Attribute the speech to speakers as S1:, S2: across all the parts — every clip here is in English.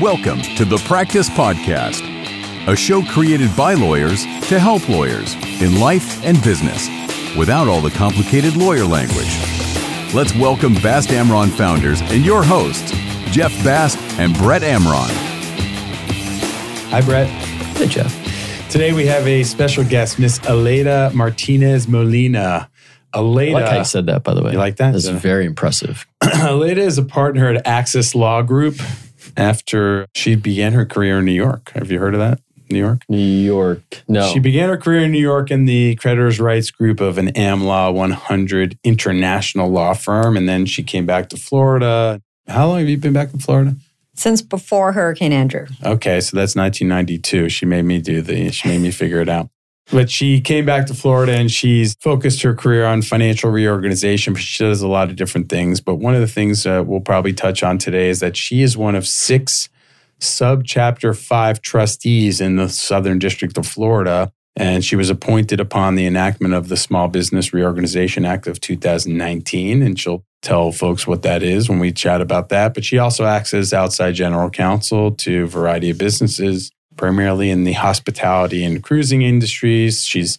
S1: Welcome to the Practice Podcast, a show created by lawyers to help lawyers in life and business without all the complicated lawyer language. Let's welcome Bast Amron founders and your hosts, Jeff Bast and Brett Amron.
S2: Hi, Brett.
S3: Hey, Jeff.
S2: Today we have a special guest, Miss Aleida Martinez Molina. Aleida,
S3: I like how you said that, by the way.
S2: You like that?
S3: That's very impressive.
S2: Aleida is a partner at AXS Law Group after she began her career in New York. Have you heard of that? New York?
S3: New York. No.
S2: She began her career in New York in the creditors' rights group of an AmLaw 100 international law firm. And then she came back to Florida. How long have you been back in Florida?
S4: Since before Hurricane Andrew.
S2: Okay, so that's 1992. She made me do the, she made me figure it out. But she came back to Florida and she's focused her career on financial reorganization. She does a lot of different things. But one of the things that we'll probably touch on today is that she is one of six sub chapter five trustees in the Southern District of Florida. And she was appointed upon the enactment of the Small Business Reorganization Act of 2019. And she'll tell folks what that is when we chat about that. But she also acts as outside general counsel to a variety of businesses primarily in the hospitality and cruising industries. She's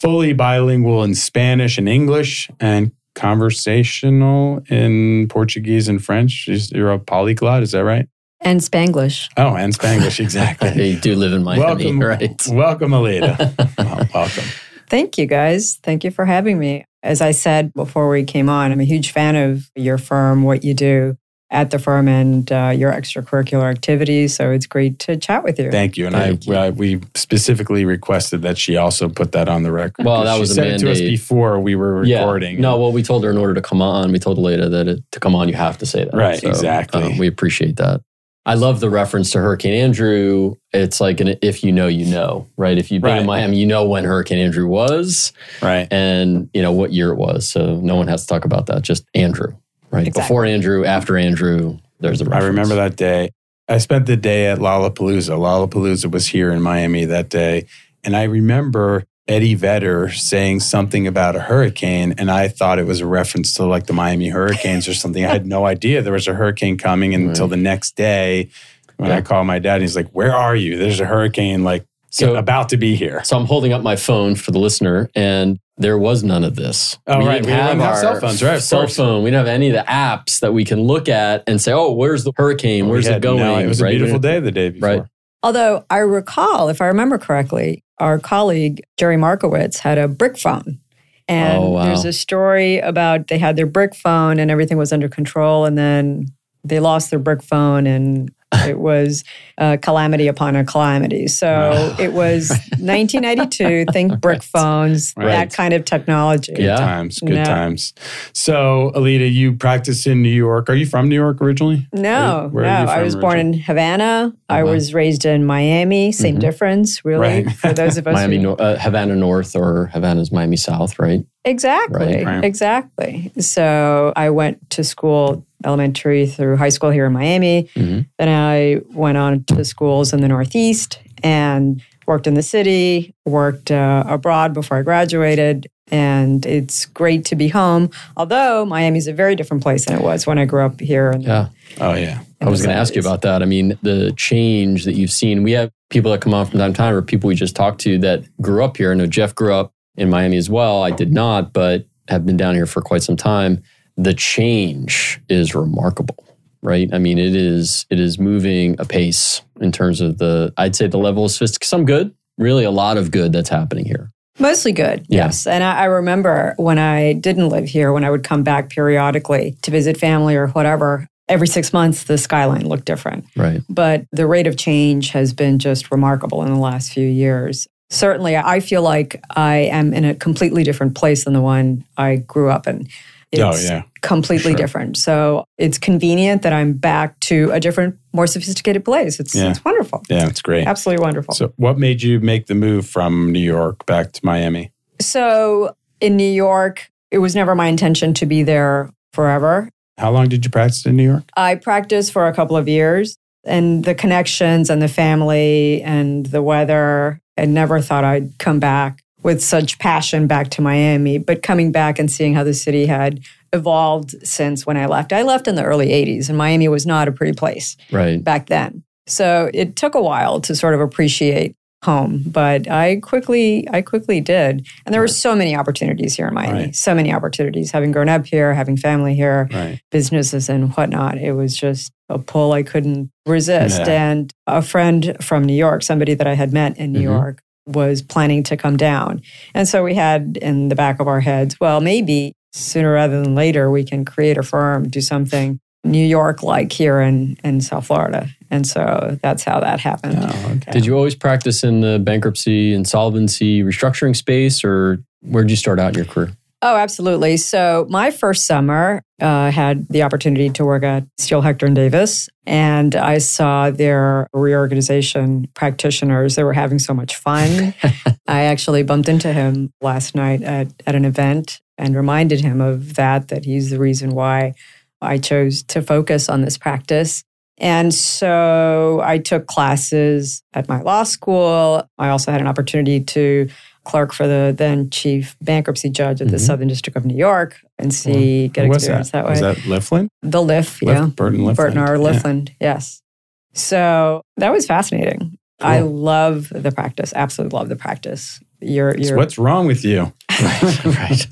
S2: fully bilingual in Spanish and English and conversational in Portuguese and French. She's, you're a polyglot, is that right?
S4: And Spanglish.
S2: Oh, and Spanglish, exactly.
S3: you do live in Miami,
S2: welcome,
S3: right?
S2: Welcome, Aleida. well, welcome.
S4: Thank you, guys. Thank you for having me. As I said before we came on, I'm a huge fan of your firm, what you do at the firm and uh, your extracurricular activities. So it's great to chat with you.
S2: Thank you. And
S3: Thank
S2: I,
S3: you.
S2: we specifically requested that she also put that on the record.
S3: Well, that
S2: she
S3: was a
S2: said it to us before we were recording.
S3: Yeah. No, well, we told her in order to come on, we told Leda that it, to come on, you have to say that.
S2: Right, exactly.
S3: uh, we appreciate that. I love the reference to Hurricane Andrew. It's like an if you know, you know, right? If you've been
S2: Right.
S3: in Miami, you know when Hurricane Andrew was
S2: right.
S3: and you know what year it was. So no one has to talk about that. Just Andrew, right?
S4: Exactly.
S3: Before Andrew, after Andrew, there's a
S2: I
S3: reference.
S2: remember that day. I spent the day at Lollapalooza. Lollapalooza was here in Miami that day. And I remember Eddie Vedder saying something about a hurricane. And I thought it was a reference to like the Miami Hurricanes or something. I had no idea there was a hurricane coming until the next day when I
S3: Yeah.
S2: called my dad. He's like, Where are you? There's a hurricane like
S3: So-
S2: about to be here.
S3: So I'm holding up my phone for the listener, and there was none of this.
S2: Oh, right. We didn't have
S3: our
S2: cell phones, right,
S3: Cell
S2: course.
S3: phone. We didn't have any of the apps that we can look at and say, "Oh, where's the hurricane? Where's
S2: We
S3: it going?"
S2: no- it was a beautiful day the day before.
S3: Right.
S4: Although I recall, if I remember correctly, our colleague Jerry Markowitz had a brick phone. And
S3: Oh, wow.
S4: there's a story about they had their brick phone and everything was under control. And then they lost their brick phone and it was a calamity upon a calamity. So it was 1992, think brick phones,
S2: Right.
S4: that kind of technology.
S2: Good
S3: Yeah.
S2: times. Good
S4: No.
S2: times. So, Aleida, you practice in New York. Are you from New York originally?
S4: No,
S2: Where- where are
S4: no.
S2: you
S4: I
S2: from
S4: was born in Havana. I was raised in Miami. Same
S3: Mhm.
S4: difference, really,
S2: Right.
S4: for those of us
S3: Miami,
S4: who
S3: Nor- uh, Havana North, or Havana's Miami South, right?
S4: Exactly.
S3: Right,
S2: right.
S4: Exactly. So I went to school, elementary through high school here in Miami.
S3: Mhm.
S4: Then I went on to schools in the Northeast and worked in the city, worked uh, abroad before I graduated. And it's great to be home, although Miami's a very different place than it was when I grew up here. In the-
S3: Yeah.
S2: Oh, yeah.
S4: in
S3: I was going to ask you about that. I mean, the change that you've seen. We have people that come on from time to time, or people we just talked to that grew up here. I know Jeff grew up in Miami as well. I did not, but have been down here for quite some time. The change is remarkable, right? I mean, it is it is moving apace in terms of the. I'd say the level of sophistication. Some good, really, a lot of good that's happening here.
S4: Mostly good,
S3: Yeah.
S4: yes. And I, I remember when I didn't live here, when I would come back periodically to visit family or whatever, every six months the skyline looked different.
S3: Right.
S4: But the rate of change has been just remarkable in the last few years. Certainly, I feel like I am in a completely different place than the one I grew up in. Oh, it's
S2: Oh, yeah.
S4: completely
S2: Sure.
S4: different. So it's convenient that I'm back to a different, more sophisticated place. It's,
S2: Yeah.
S4: it's wonderful.
S2: Yeah, it's great.
S4: Absolutely wonderful.
S2: So, what made you make the move from New York back to Miami?
S4: So in New York, it was never my intention to be there forever.
S2: How long did you practice in New York?
S4: I practiced for a couple of years and the connections and the family and the weather. I never thought I'd come back with such passion back to Miami, but coming back and seeing how the city had evolved since when I left. I left in the early 80s and Miami was not a pretty place
S3: Right.
S4: back then. So it took a while to sort of appreciate home, but I quickly I quickly did. And there were so many opportunities here in Miami.
S2: Right.
S4: So many opportunities. Having grown up here, having family here,
S2: Right.
S4: businesses and whatnot. It was just a pull I couldn't resist.
S2: Yeah.
S4: And a friend from New York, somebody that I had met in New
S3: Mhm.
S4: York, was planning to come down. And so we had in the back of our heads, well, maybe sooner rather than later, we can create a firm, do something New York like here in, in South Florida. And so that's how that happened.
S2: Oh, okay.
S3: Did you always practice in the bankruptcy, insolvency, restructuring space, or where did you start out in your career?
S4: Oh, absolutely. So my first summer, uh, had the opportunity to work at Steel Hector and Davis, and I saw their reorganization practitioners. They were having so much fun. I actually bumped into him last night at, at an event and reminded him of that. That he's the reason why I chose to focus on this practice. And so I took classes at my law school. I also had an opportunity to clerk for the then chief bankruptcy judge at the
S3: Mhm.
S4: Southern District of New York and see, get experience that, way.
S2: Was that Lifland?
S4: the Liff,
S2: Liff-
S4: yeah.
S2: Burton Lifland.
S4: Burton R.
S2: Yeah.
S4: Yes. So that was fascinating. I love the practice, absolutely love the practice. You're, you're,
S2: what's wrong with you?
S3: right.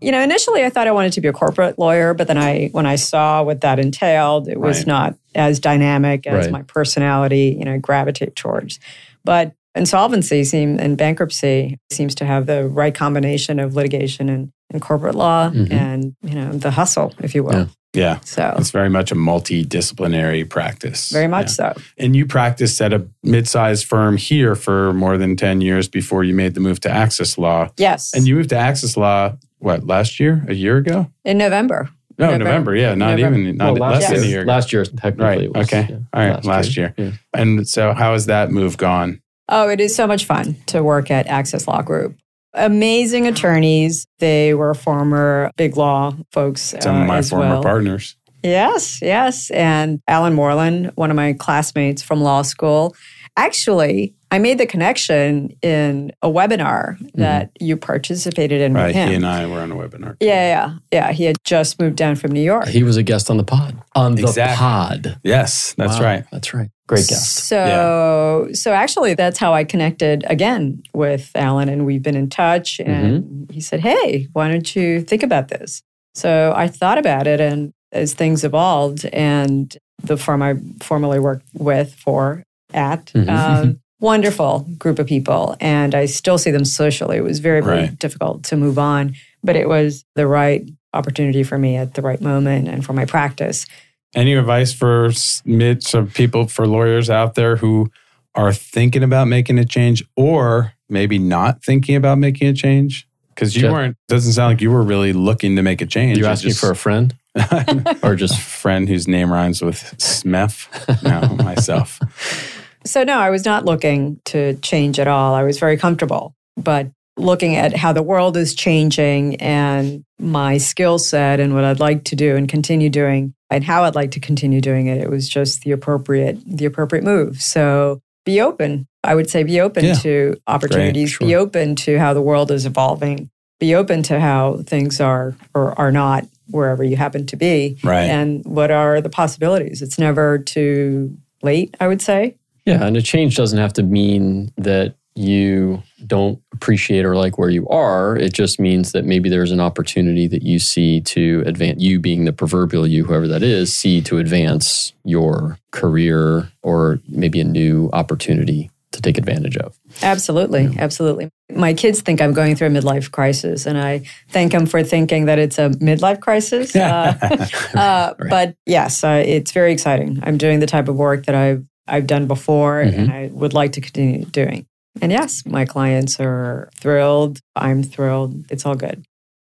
S4: you know, initially I thought I wanted to be a corporate lawyer, but then I, when I saw what that entailed, it was
S2: Right.
S4: not as dynamic as
S3: Right.
S4: my personality, you know, gravitate towards. But insolvency seem and bankruptcy seems to have the right combination of litigation and, and corporate law
S3: Mhm.
S4: and, you know, the hustle, if you will.
S3: Yeah.
S2: Yeah.
S4: So
S2: It's very much a multidisciplinary practice.
S4: very much
S2: Yeah.
S4: so.
S2: And you practiced at a mid-sized firm here for more than 10 years before you made the move to AXS Law.
S4: Yes.
S2: And you moved to AXS Law, what, last year? A year ago?
S4: in November.
S2: No,
S4: November.
S2: November. Yeah, not
S4: November.
S2: even, not
S3: Well,
S2: less
S3: last
S2: than a
S3: year,
S2: year ago.
S3: last year technically
S2: Right.
S3: it was,
S2: okay.
S3: yeah,
S2: All right. Last, year.
S3: Yeah.
S2: And so how has that move gone?
S4: Oh, it is so much fun to work at AXS Law Group. Amazing attorneys. They were former big law folks
S2: Some of
S4: uh,
S2: my
S4: as
S2: former
S4: well.
S2: partners.
S4: Yes, yes. And Alan Moreland, one of my classmates from law school. Actually, I made the connection in a webinar that you participated in
S2: Mm-hmm. Right.
S4: with him.
S2: He and I were on a webinar.
S4: yeah, yeah, yeah. He had just moved down from New York.
S3: He was a guest on the pod. On the
S2: Exactly.
S3: pod.
S2: Yes, that's
S3: Wow,
S2: right.
S3: That's right. Great guest.
S4: So, so actually, that's how I connected again with Alan, and we've been in touch. And
S2: Mm-hmm.
S4: he said, "Hey, why don't you think about this?" So I thought about it, and as things evolved, and the firm I formerly worked with for at
S3: Mhm.
S4: um, wonderful group of people, and I still see them socially. It was very, very
S2: Right.
S4: difficult to move on, but it was the right opportunity for me at the right moment and for my practice.
S2: Any advice for s- mid some people for lawyers out there who are thinking about making a change or maybe not thinking about making a change? Because you
S3: Jeff-
S2: weren't doesn't sound like you were really looking to make a change.
S3: You
S2: You're
S3: asking
S2: just-
S3: for a friend or
S2: a
S3: just
S2: friend whose name rhymes with Smith. No, myself.
S4: So, no, I was not looking to change at all. I was very comfortable, but looking at how the world is changing and my skill set and what I'd like to do and continue doing and how I'd like to continue doing it, it was just the appropriate, the appropriate move. So, be open. I would say be open
S2: Yeah.
S4: to opportunities,
S3: sure.
S4: be open to how the world is evolving, be open to how things are or are not wherever you happen to be
S2: Right.
S4: and what are the possibilities. It's never too late, I would say.
S3: Yeah, and a change doesn't have to mean that you don't appreciate or like where you are. It just means that maybe there's an opportunity that you see to advance, you being the proverbial you, whoever that is, see to advance your career or maybe a new opportunity to take advantage of.
S4: Absolutely, absolutely. My kids think I'm going through a midlife crisis, and I thank them for thinking that it's a midlife crisis. Uh, uh,
S3: Right.
S4: But yes, uh, it's very exciting. I'm doing the type of work that I've I've done before,
S3: Mhm.
S4: and I would like to continue doing. And yes, my clients are thrilled. I'm thrilled. It's all good.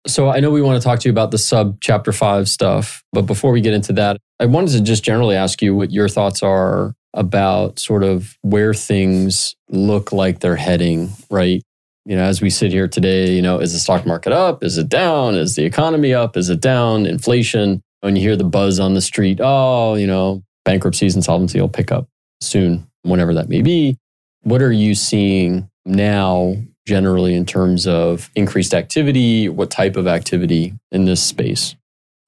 S3: So I know we want to talk to you about the sub chapter five stuff, but before we get into that, I wanted to just generally ask you what your thoughts are about sort of where things look like they're heading, right? You know, as we sit here today, you know, is the stock market up? Is it down? Is the economy up? Is it down? Inflation. When you hear the buzz on the street, oh, you know, bankruptcies, and solvency will pick up soon, whenever that may be. What are you seeing now generally in terms of increased activity? What type of activity in this space?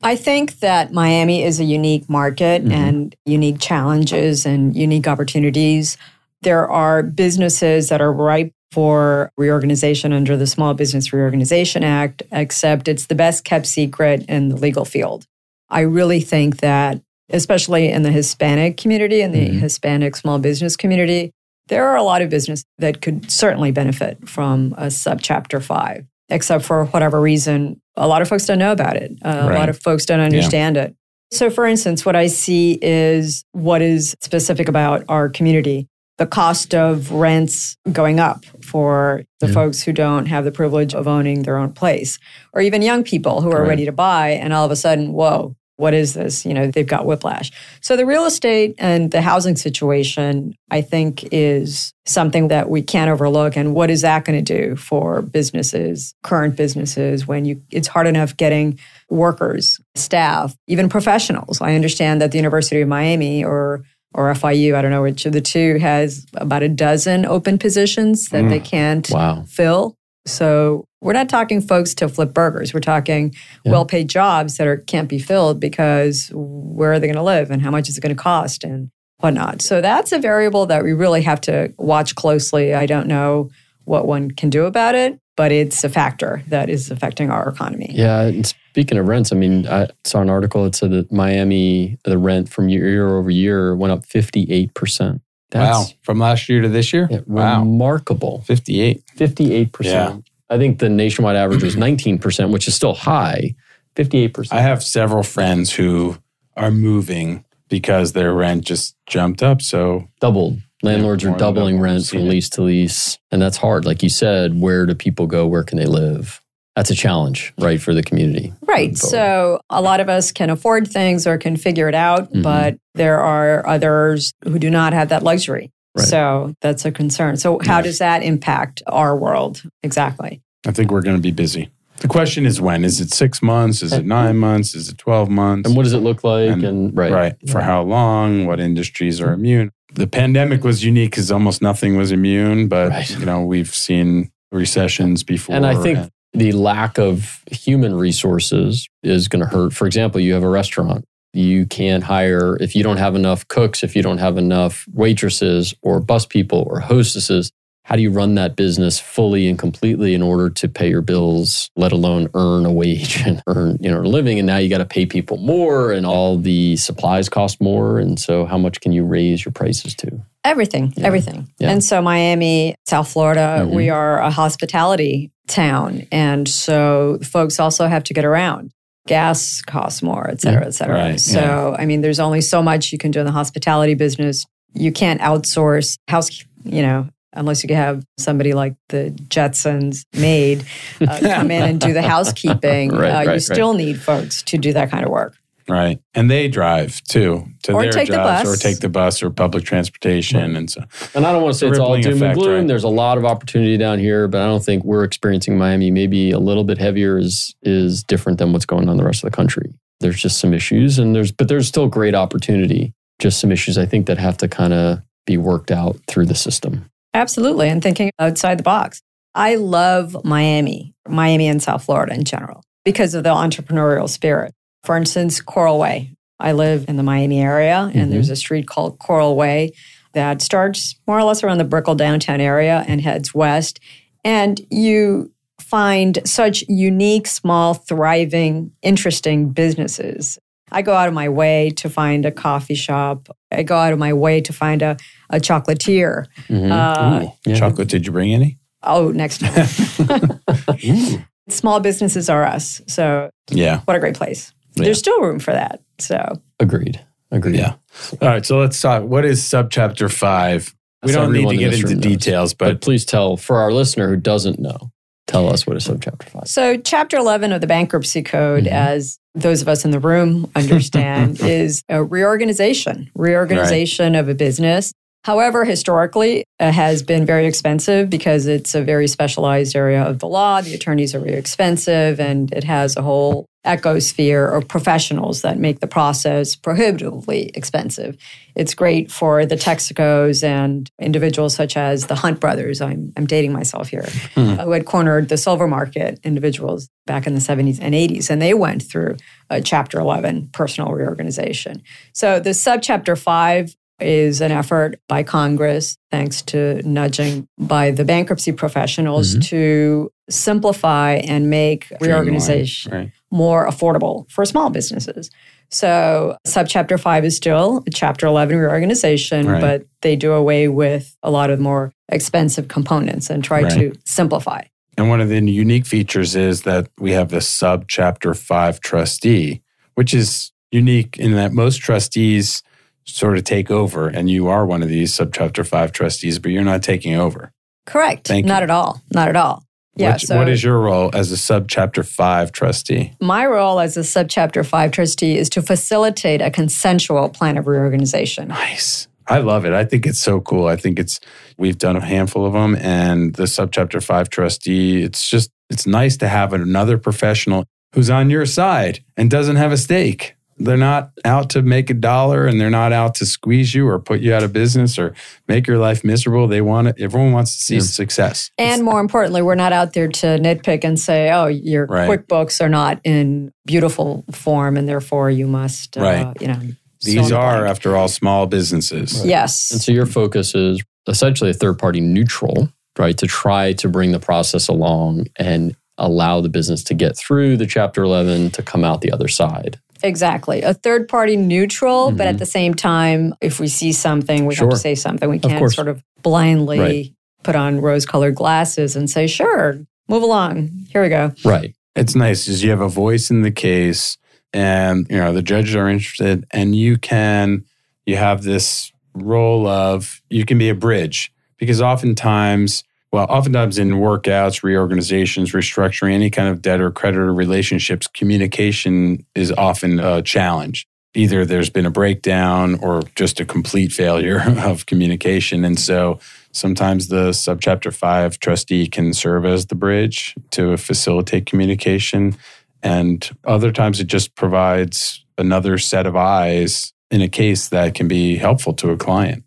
S4: I think that Miami is a unique market
S3: Mhm.
S4: and unique challenges and unique opportunities. There are businesses that are ripe for reorganization under the Small Business Reorganization Act, except it's the best kept secret in the legal field. I really think that, especially in the Hispanic community and the
S3: Mhm.
S4: Hispanic small business community, there are a lot of business that could certainly benefit from a subchapter five, except for whatever reason, a lot of folks don't know about it. Uh, A lot of folks don't understand it. So, for instance, what I see is what is specific about our community the cost of rents going up for the
S3: Yeah.
S4: folks who don't have the privilege of owning their own place, or even young people who are
S3: Right.
S4: ready to buy, and all of a sudden, whoa, what is this? You know, they've got whiplash. So, the real estate and the housing situation, I think, is something that we can't overlook. And what is that going to do for businesses, current businesses, when you it's hard enough getting workers, staff, even professionals? I understand that the University of Miami or or FIU, I don't know which of the two, has about a dozen open positions that
S2: Mm.
S4: they can't
S3: Wow.
S4: fill. So we're not talking folks to flip burgers. We're talking
S3: Yeah.
S4: well-paid jobs that are can't be filled because where are they going to live and how much is it going to cost and whatnot. So that's a variable that we really have to watch closely. I don't know what one can do about it, but it's a factor that is affecting our economy.
S3: Yeah. And speaking of rents, I mean, I saw an article that said that Miami, the rent from year, year over year went up 58%.
S2: Wow.
S3: That's
S2: From last year to this year?
S3: yeah,
S2: wow.
S3: remarkable.
S2: 58.
S3: 58%.
S2: Yeah.
S3: I think the nationwide average was 19%, which is still high. 58%.
S2: I have several friends who are moving because their rent just jumped up. So
S3: doubled. Landlords are doubling
S2: double.
S3: rent from lease to lease. And that's hard. Like you said, where do people go? Where can they live? That's a challenge, right, for the community.
S4: Right. So a lot of us can afford things or can figure it out,
S3: Mhm.
S4: but there are others who do not have that luxury.
S3: Right.
S4: So that's a concern. So how
S2: Yeah.
S4: does that impact our world? Exactly.
S2: I think we're going to be busy. The question is when? Is it six months? Is it nine months? Is it 12 months?
S3: And what does it look like?
S2: And-
S3: And, right.
S2: right. For how long? What industries are immune? The pandemic was unique because almost nothing was immune, but
S3: Right.
S2: you know we've seen recessions before.
S3: And I think the lack of human resources is going to hurt. For example, you have a restaurant. You can't hire, if you don't have enough cooks, if you don't have enough waitresses or bus people or hostesses, how do you run that business fully and completely in order to pay your bills, let alone earn a wage and earn, you know, a living? And now you got to pay people more and all the supplies cost more. And so how much can you raise your prices to?
S4: Everything,
S3: Yeah.
S4: everything.
S3: Yeah.
S4: And so Miami, South Florida,
S3: Mhm.
S4: we are a hospitality town. And so folks also have to get around. Gas costs more, et cetera, et cetera.
S2: Right,
S4: So, I mean, there's only so much you can do in the hospitality business. You can't outsource house, you know, unless you have somebody like the Jetsons maid uh, come in and do the housekeeping.
S3: Right,
S4: uh,
S3: right,
S4: you still need folks to do that kind of work.
S2: Right, and they drive too to
S4: Or
S2: their
S4: take the
S2: jobs,
S4: bus.
S2: or take the bus or public transportation, and so
S3: And I don't want to say it's all
S2: Rippling
S3: doom and gloom.
S2: right?
S3: There's a lot of opportunity down here, but I don't think we're experiencing Miami. Maybe a little bit heavier is is different than what's going on in the rest of the country. There's just some issues, and there's but there's still great opportunity. Just some issues I think that have to kind of be worked out through the system.
S4: Absolutely. And thinking outside the box. I love Miami, Miami and South Florida in general, because of the entrepreneurial spirit. For instance, Coral Way. I live in the Miami area, and
S3: Mhm.
S4: there's a street called Coral Way that starts more or less around the Brickell downtown area and heads west. And you find such unique, small, thriving, interesting businesses. I go out of my way to find a coffee shop. I go out of my way to find a, a chocolatier.
S3: Mhm.
S4: Uh,
S2: Ooh,
S3: yeah.
S2: chocolate. Did you bring any?
S4: Oh, next time. Small businesses are us. So,
S2: Yeah,
S4: what a great place.
S2: Yeah.
S4: There's still room for that. So,
S3: Agreed. Agreed.
S2: yeah. All right, so let's talk. What is subchapter five? We
S3: So
S2: don't need to
S3: in
S2: get
S3: this
S2: into
S3: knows.
S2: details,
S3: But
S2: but
S3: please tell for our listener who doesn't know, tell us what is subchapter five.
S4: so chapter 11 of the bankruptcy code,
S3: Mhm.
S4: as those of us in the room understand, is a reorganization, reorganization of a business. However, historically, it has been very expensive because it's a very specialized area of the law. The attorneys are very expensive and it has a whole ecosphere or professionals that make the process prohibitively expensive. It's great for the Texacos and individuals such as the Hunt brothers. I'm, I'm dating myself here, hmm. who had cornered the silver market individuals back in the 70s and 80s. And they went through a Chapter 11 personal reorganization. So the subchapter 5 is an effort by Congress, thanks to nudging by the bankruptcy professionals, mm-hmm. to simplify and make reorganization right. more affordable for small businesses. So, subchapter five is still chapter 11 reorganization, right. but they do away with a lot of more expensive components and try right. to simplify.
S2: And one of the unique features is that we have the subchapter five trustee, which is unique in that most trustees sort of take over, and you are one of these subchapter five trustees, but you're not taking over.
S4: Correct. Thank not you. at all. Not at all.
S2: Yeah. What, so what is your role as a subchapter five trustee?
S4: My role as a subchapter five trustee is to facilitate a consensual plan of reorganization.
S2: Nice. I love it. I think it's so cool. I think it's we've done a handful of them and the subchapter 5 trustee, it's just it's nice to have another professional who's on your side and doesn't have a stake. They're not out to make a dollar and they're not out to squeeze you or put you out of business or make your life miserable. They want it. Everyone wants to see yeah. success.
S4: And more importantly, we're not out there to nitpick and say, oh, your right. QuickBooks are not in beautiful form and therefore you must, uh, right. you know.
S2: These are, after all, small businesses.
S4: Right. Yes.
S3: And so your focus is essentially a third party neutral, right? To try to bring the process along and allow the business to get through the chapter 11 to come out the other side.
S4: Exactly. A third party neutral, mm-hmm. but at mm-hmm. the same time, if we see something, we sure. have to say something. We can't sort of blindly right. put on rose colored glasses and say, sure, move along. Here we go.
S3: Right.
S2: It's nice because you have a voice in the case and you know the judges are interested and you can you have this role of you can be a bridge because oftentimes well, oftentimes in workouts, reorganizations, restructuring, any kind of debtor creditor relationships, communication is often a challenge. Either there's been a breakdown or just a complete failure of communication. And so sometimes the subchapter five trustee can serve as the bridge to facilitate communication. And other times it just provides another set of eyes in a case that can be helpful to a client.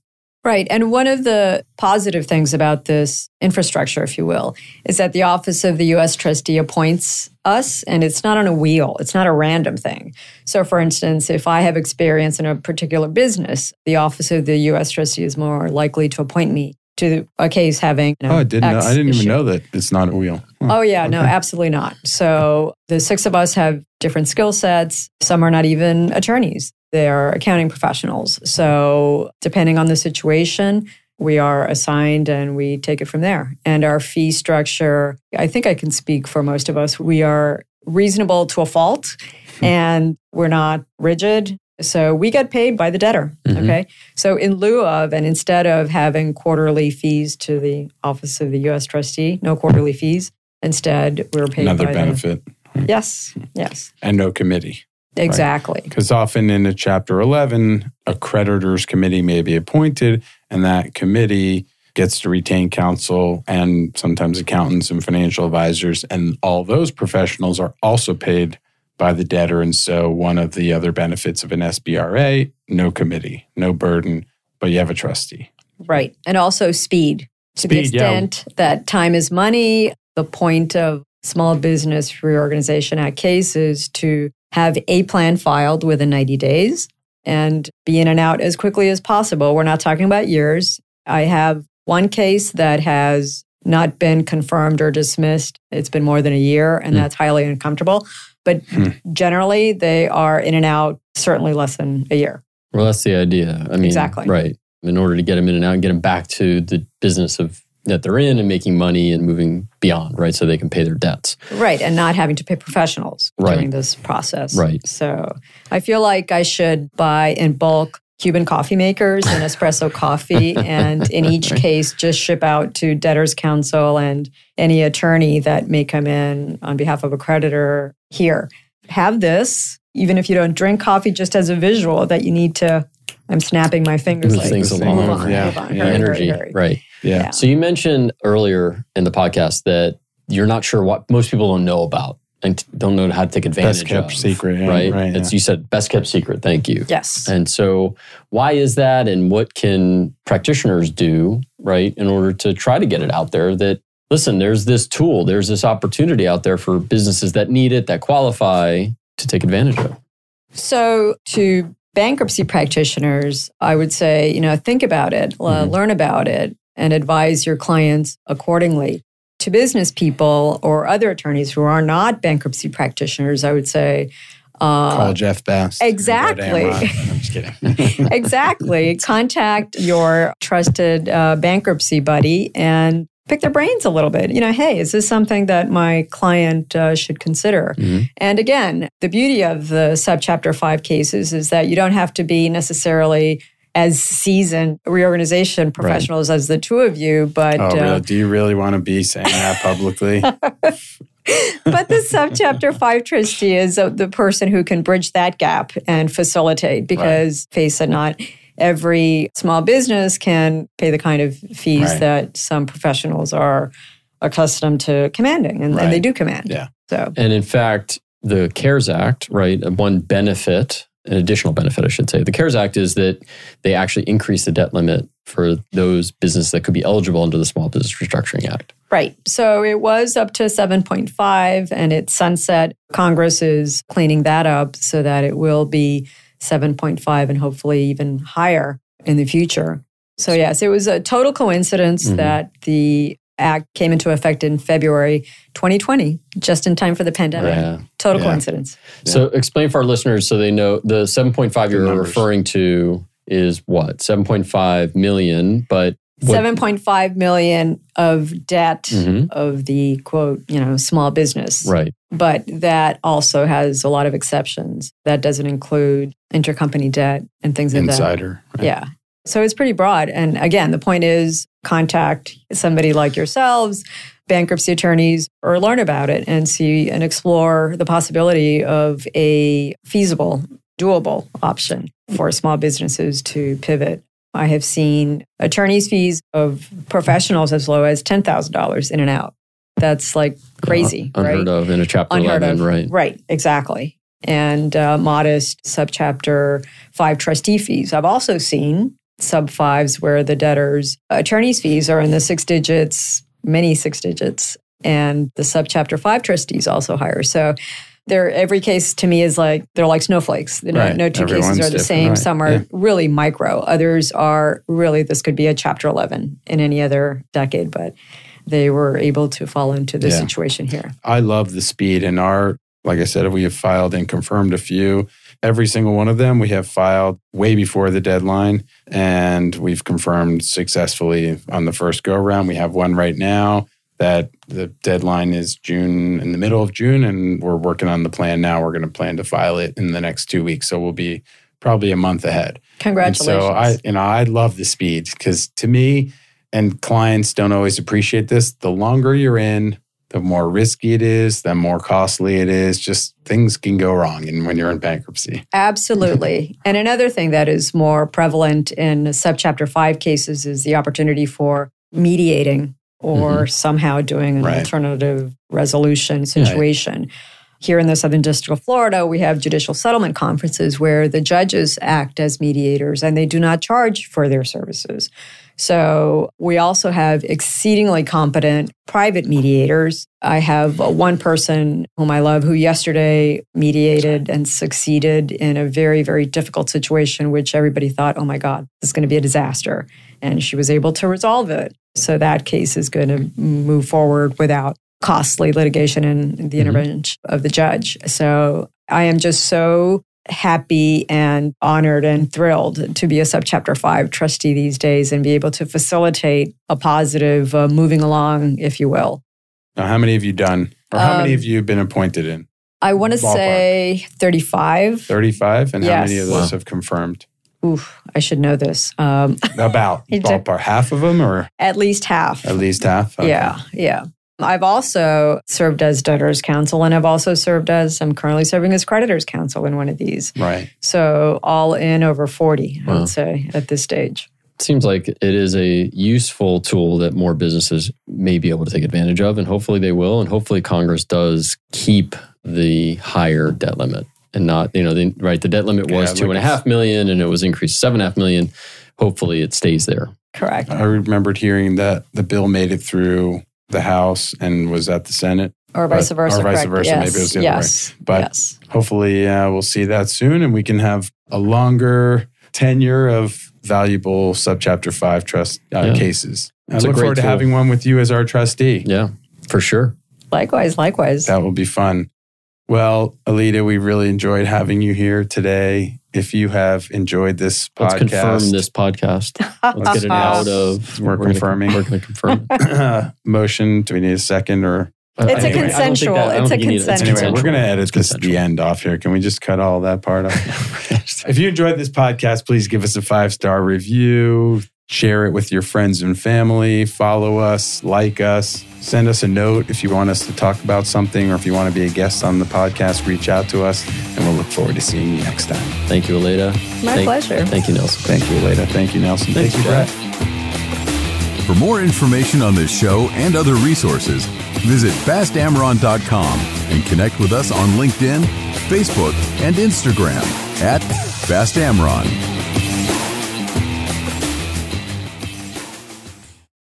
S4: Right. And one of the positive things about this infrastructure, if you will, is that the Office of the U.S. Trustee appoints us and it's not on a wheel, it's not a random thing. So, for instance, if I have experience in a particular business, the Office of the U.S. Trustee is more likely to appoint me to a case having.
S2: You know, oh, I didn't. Know, I didn't even know that it's not a wheel.
S4: Oh yeah, okay. no, absolutely not. So the six of us have different skill sets. Some are not even attorneys they're accounting professionals. So, depending on the situation, we are assigned and we take it from there. And our fee structure, I think I can speak for most of us, we are reasonable to a fault and we're not rigid. So we get paid by the debtor. Mm-hmm. Okay. So in lieu of, and instead of having quarterly fees to the Office of the U.S. Trustee, no quarterly fees. Instead, we're paid
S2: another benefit.
S4: The, yes. Yes.
S2: And no committee.
S4: Exactly.
S2: Because right? often in a chapter 11, a creditors committee may be appointed, and that committee gets to retain counsel and sometimes accountants and financial advisors. And all those professionals are also paid by the debtor. And so, one of the other benefits of an SBRA no committee, no burden, but you have a trustee.
S4: Right. And also speed. To speed, the extent yeah. that time is money, the point of Small Business Reorganization Act cases to have a plan filed within 90 days and be in and out as quickly as possible. We're not talking about years. I have one case that has not been confirmed or dismissed. It's been more than a year, and mm. that's highly uncomfortable. But mm. generally, they are in and out certainly less than a year.
S3: Well, that's the idea. I mean,
S4: exactly.
S3: Right. In order to get them in and out and get them back to the business of that they're in and making money and moving beyond, right? So they can pay their debts.
S4: Right. And not having to pay professionals right. during this process.
S3: Right.
S4: So I feel like I should buy in bulk Cuban coffee makers and espresso coffee, and in each case, just ship out to debtors' counsel and any attorney that may come in on behalf of a creditor here. Have this, even if you don't drink coffee, just as a visual that you need to. I'm snapping my fingers.
S3: Move like, things along. Move on, yeah. Move on. yeah. Hurry, energy. Hurry, hurry. Right.
S2: Yeah.
S3: So you mentioned earlier in the podcast that you're not sure what most people don't know about and t- don't know how to take advantage
S2: Best kept
S3: of.
S2: secret, yeah,
S3: right?
S2: right, yeah.
S3: you said best kept secret. Thank you.
S4: Yes.
S3: And so, why is that? And what can practitioners do, right, in order to try to get it out there that, listen, there's this tool, there's this opportunity out there for businesses that need it, that qualify to take advantage of?
S4: So, to bankruptcy practitioners, I would say, you know, think about it, uh,
S3: Mhm.
S4: learn about it, and advise your clients accordingly. To business people or other attorneys who are not bankruptcy practitioners, I would say, uh,
S2: Call Jeff Bast.
S4: exactly.
S2: I'm just kidding.
S4: exactly. Contact your trusted uh, bankruptcy buddy and pick their brains a little bit. You know, hey, is this something that my client uh, should consider?
S3: Mhm.
S4: And again, the beauty of the subchapter five cases is that you don't have to be necessarily as seasoned reorganization professionals as the two of you, but
S2: oh,
S4: uh,
S2: really? Do you really want to be saying that publicly?
S4: but the subchapter five trustee is uh, the person who can bridge that gap and facilitate because face it not every small business can pay the kind of fees
S2: Right.
S4: that some professionals are accustomed to commanding and, and they do command
S2: Yeah.
S4: so
S3: And in fact, the CARES Act, right, uh, one benefit, an additional benefit, I should say, the CARES Act is that they actually increase the debt limit for those businesses that could be eligible under the Small Business Restructuring Act.
S4: right so it was up to 7.5 and it's sunset congress is cleaning that up so that it will be 7.5 and hopefully even higher in the future so yes it was a total coincidence
S3: Mhm.
S4: that the act came into effect in february 2020 just in time for the pandemic
S3: Yeah.
S4: total
S2: Yeah.
S4: coincidence
S3: So explain for our listeners so they know the 7.5
S2: The
S3: you're
S2: numbers.
S3: referring to is what? 7.5 million, but what-
S4: 7.5 million of debt
S3: Mhm.
S4: of the quote you know small business
S3: right.
S4: But that also has a lot of exceptions. That doesn't include intercompany debt and things like that.
S2: Insider. right?
S4: Yeah. So it's pretty broad. And again, the point is contact somebody like yourselves, bankruptcy attorneys, or learn about it and see and explore the possibility of a feasible, doable option for small businesses to pivot. I have seen attorneys' fees of professionals as low as $10,000 in and out. That's like crazy,
S3: Uh, unheard
S4: right?
S3: of in a chapter
S4: unheard
S3: 11,
S4: of.
S3: right?
S4: Right, exactly. And uh, modest subchapter five trustee fees. I've also seen sub fives where the debtor's attorney's fees are in the six digits, many six digits, and the subchapter five trustees also higher. So there, every case to me is like they're like snowflakes. No,
S2: Right.
S4: no two
S2: Everyone's
S4: cases are the same.
S2: right.
S4: Some are
S2: Yeah.
S4: really micro. Others are really this could be a chapter eleven in any other decade, but they were able to fall into this
S2: Yeah.
S4: situation here.
S2: I love the speed and our, like I said, we have filed and confirmed a few. Every single one of them we have filed way before the deadline and we've confirmed successfully on the first go around. We have one right now that the deadline is June in the middle of June and we're working on the plan now. We're going to plan to file it in the next 2 weeks. So we'll be probably a month ahead. And
S4: Congratulations.
S2: so I, you know, I love the speed because to me, and clients don't always appreciate this. The longer you're in, the more risky it is, the more costly it is. Just things can go wrong, and when you're in bankruptcy,
S4: Absolutely. and another thing that is more prevalent in subchapter five cases is the opportunity for mediating or mm-hmm. somehow doing an
S2: Right.
S4: alternative resolution situation. Here in the Southern District of Florida, we have judicial settlement conferences where the judges act as mediators and they do not charge for their services. So we also have exceedingly competent private mediators. I have uh, one person whom I love who yesterday mediated and succeeded in a very, very difficult situation, which everybody thought, oh my God, this is going to be a disaster. And she was able to resolve it. So that case is going to move forward without costly litigation and the intervention of the judge. So I am just so happy and honored and thrilled to be a subchapter 5 trustee these days and be able to facilitate a positive uh, moving along if you will
S2: now how many have you done, or how many
S4: Um,
S2: have you been appointed in?
S4: i want to say 35
S2: Thirty-five, and how many of those
S3: Wow.
S2: have confirmed?
S4: Oof, i should know this um,
S2: About
S4: You do.
S2: ballpark, half of them, or
S4: at least half
S2: at least half. Okay.
S4: Yeah, yeah. I've also served as debtors counsel and I've also served as, I'm currently serving as creditors counsel in one of these.
S2: right.
S4: So all in over 40, I would say, at this stage.
S3: seems like it is a useful tool that more businesses may be able to take advantage of, and hopefully they will. And hopefully Congress does keep the higher debt limit and not, you know, the, right? The debt limit was
S2: Yeah,
S3: two and a
S2: like-
S3: half million, and it was increased to seven and a half million. Hopefully it stays there.
S4: Correct.
S2: I remembered hearing that the bill made it through the House and was at the Senate.
S4: Or vice
S2: Or
S4: versa.
S2: vice
S4: correct.
S2: versa,
S4: Yes.
S2: maybe it was the other way. But-
S4: yes.
S2: Hopefully, uh, we'll see that soon and we can have a longer tenure of valuable subchapter 5 trust uh,
S3: Yeah.
S2: cases. I
S3: It's a
S2: look
S3: great
S2: forward to
S3: tool.
S2: having one with you as our trustee.
S3: Yeah, for sure.
S4: Likewise, likewise.
S2: That will be fun. Well, Aleida, we really enjoyed having you here today. If you have enjoyed this podcast, Let's
S3: confirm this podcast. Let's get it out of.
S2: We're
S3: gonna-
S2: confirming.
S3: we're going to confirm. it.
S2: motion. Do we need a second or?
S4: It's a
S3: I don't
S4: consensual-
S3: that-
S4: it's a
S3: think you need it.
S4: consensual.
S2: Anyway, we're going to edit
S3: It's
S2: this the end off here. Can we just cut all that part off? if you enjoyed this podcast, please give us a five star review, share it with your friends and family, follow us, like us, send us a note if you want us to talk about something or if you want to be a guest on the podcast, reach out to us and we'll look forward to seeing you next time.
S3: Thank you, Aleida.
S4: My
S3: Thank-
S4: pleasure.
S3: Thank you, Nelson.
S2: Thank you, Leda. Thank you, Nelson.
S3: Thanks,
S2: Thank you,
S3: Brett.
S2: Brett.
S1: For more information on this show and other resources, visit bastamron.com and connect with us on LinkedIn, Facebook, and Instagram at bastamron.